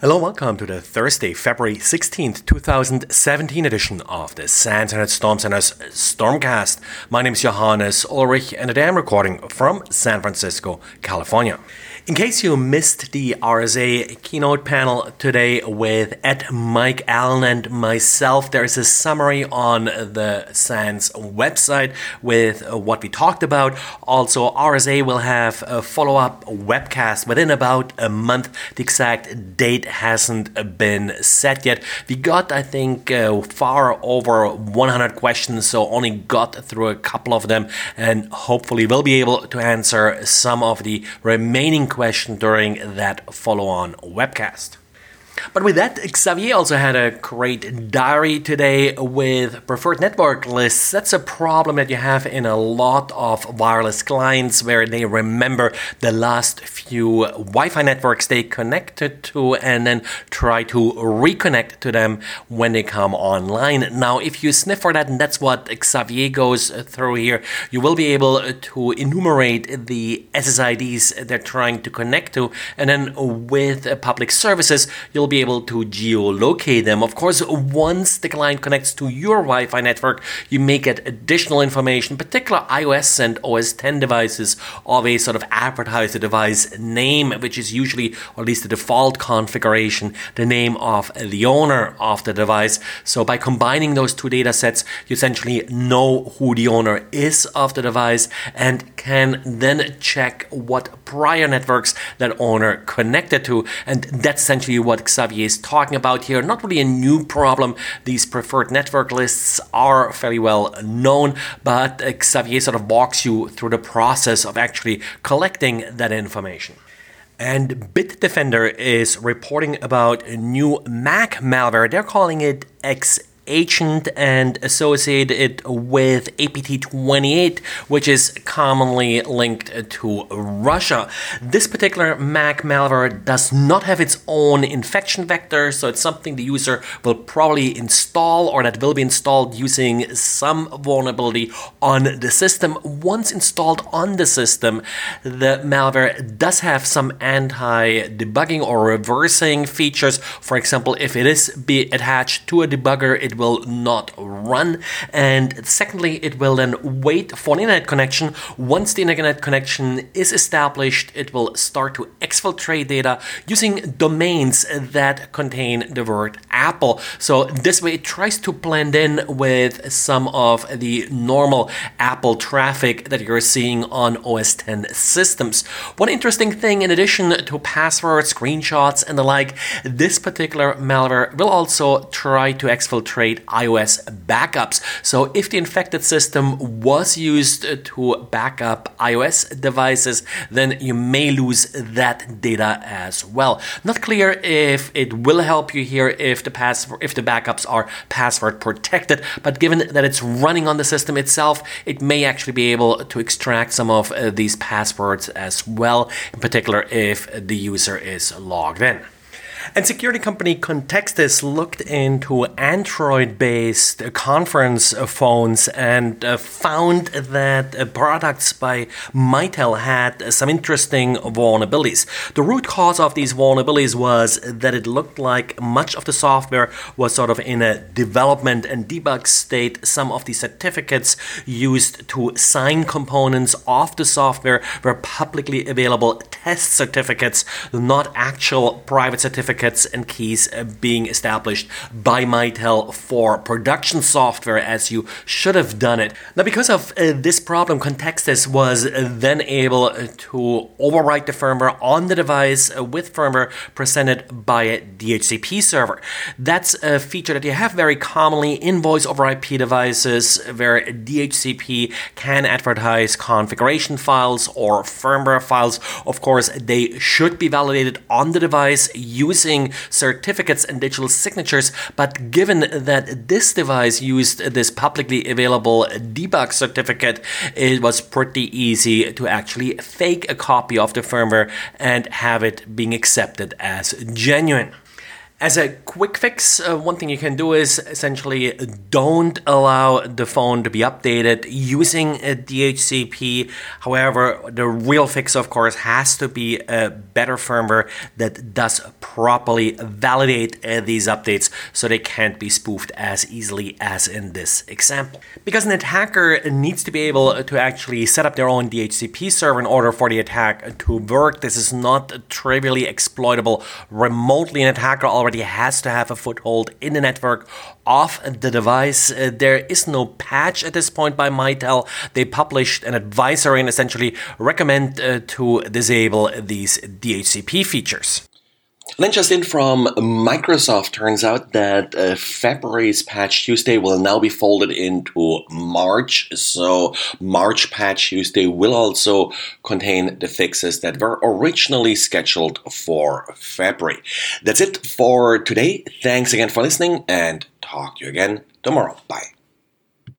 Hello, welcome to the Thursday, February 16th, 2017 edition of the SANS Internet Storm Center's Stormcast. My name is Johannes Ullrich and today I'm recording from San Francisco, California. In case you missed the RSA keynote panel today with Ed, Mike Allen, and myself, there is a summary on the SANS website with what we talked about. Also, RSA will have a follow up webcast within about a month. The exact date hasn't been set yet. We got, I think, uh, far over 100 questions, so only got through a couple of them, and hopefully, we'll be able to answer some of the remaining questions during that follow on webcast. But with that, Xavier also had a great diary today with preferred network lists. That's a problem that you have in a lot of wireless clients where they remember the last few Wi Fi networks they connected to and then try to reconnect to them when they come online. Now, if you sniff for that, and that's what Xavier goes through here, you will be able to enumerate the SSIDs they're trying to connect to, and then with public services, you'll be be able to geolocate them. Of course, once the client connects to your Wi Fi network, you may get additional information, particular iOS and OS 10 devices of a sort of advertiser device name, which is usually, or at least the default configuration, the name of the owner of the device. So by combining those two data sets, you essentially know who the owner is of the device and can then check what prior networks that owner connected to. And that's essentially what Xavier is talking about here. Not really a new problem. These preferred network lists are fairly well known, but Xavier sort of walks you through the process of actually collecting that information. And Bitdefender is reporting about a new Mac malware. They're calling it X agent and associate it with APT28, which is commonly linked to Russia. This particular Mac malware does not have its own infection vector, so it's something the user will probably install or that will be installed using some vulnerability on the system. Once installed on the system, the malware does have some anti debugging or reversing features. For example, if it is be attached to a debugger, it will not run. And secondly, it will then wait for an internet connection. Once the internet connection is established, it will start to exfiltrate data using domains that contain the word Apple. So this way it tries to blend in with some of the normal Apple traffic that you're seeing on OS 10 systems. One interesting thing, in addition to passwords, screenshots, and the like, this particular malware will also try to exfiltrate iOS backups. So if the infected system was used to back up iOS devices, then you may lose that data as well. Not clear if it will help you here if the if the backups are password protected, but given that it's running on the system itself, it may actually be able to extract some of uh, these passwords as well, in particular if the user is logged in. And security company Context IS looked into Android based conference phones and uh, found that uh, products by Mitel had some interesting vulnerabilities. The root cause of these vulnerabilities was that it looked like much of the software was sort of in a development and debug state. Some of the certificates used to sign components of the software were publicly available test certificates, not actual private certificates certificates and keys uh, being established by Mitel for production software as you should have done it. Now, because of uh, this problem, Context IS was uh, then able to overwrite the firmware on the device with firmware presented by a DHCP server. That's a feature that you have very commonly in voice over IP devices where DHCP can advertise configuration files or firmware files. Of course, they should be validated on the device using using certificates and digital signatures, but given that this device used this publicly available debug certificate, it was pretty easy to actually fake a copy of the firmware and have it being accepted as genuine. As a quick fix, uh, one thing you can do is essentially don't allow the phone to be updated using a DHCP. However, the real fix, of course, has to be a better firmware that does properly validate uh, these updates so they can't be spoofed as easily as in this example. Because an attacker needs to be able to actually set up their own DHCP server in order for the attack to work. This is not trivially exploitable remotely. An attacker already has to have a foothold in the network of the device. Uh, there is no patch at this point by Mitel. They published an advisory and essentially recommend uh, to disable these DHCP features. Then just in from Microsoft, turns out that uh, February's Patch Tuesday will now be folded into March. So March Patch Tuesday will also contain the fixes that were originally scheduled for February. That's it for today. Thanks again for listening and talk to you again tomorrow. Bye.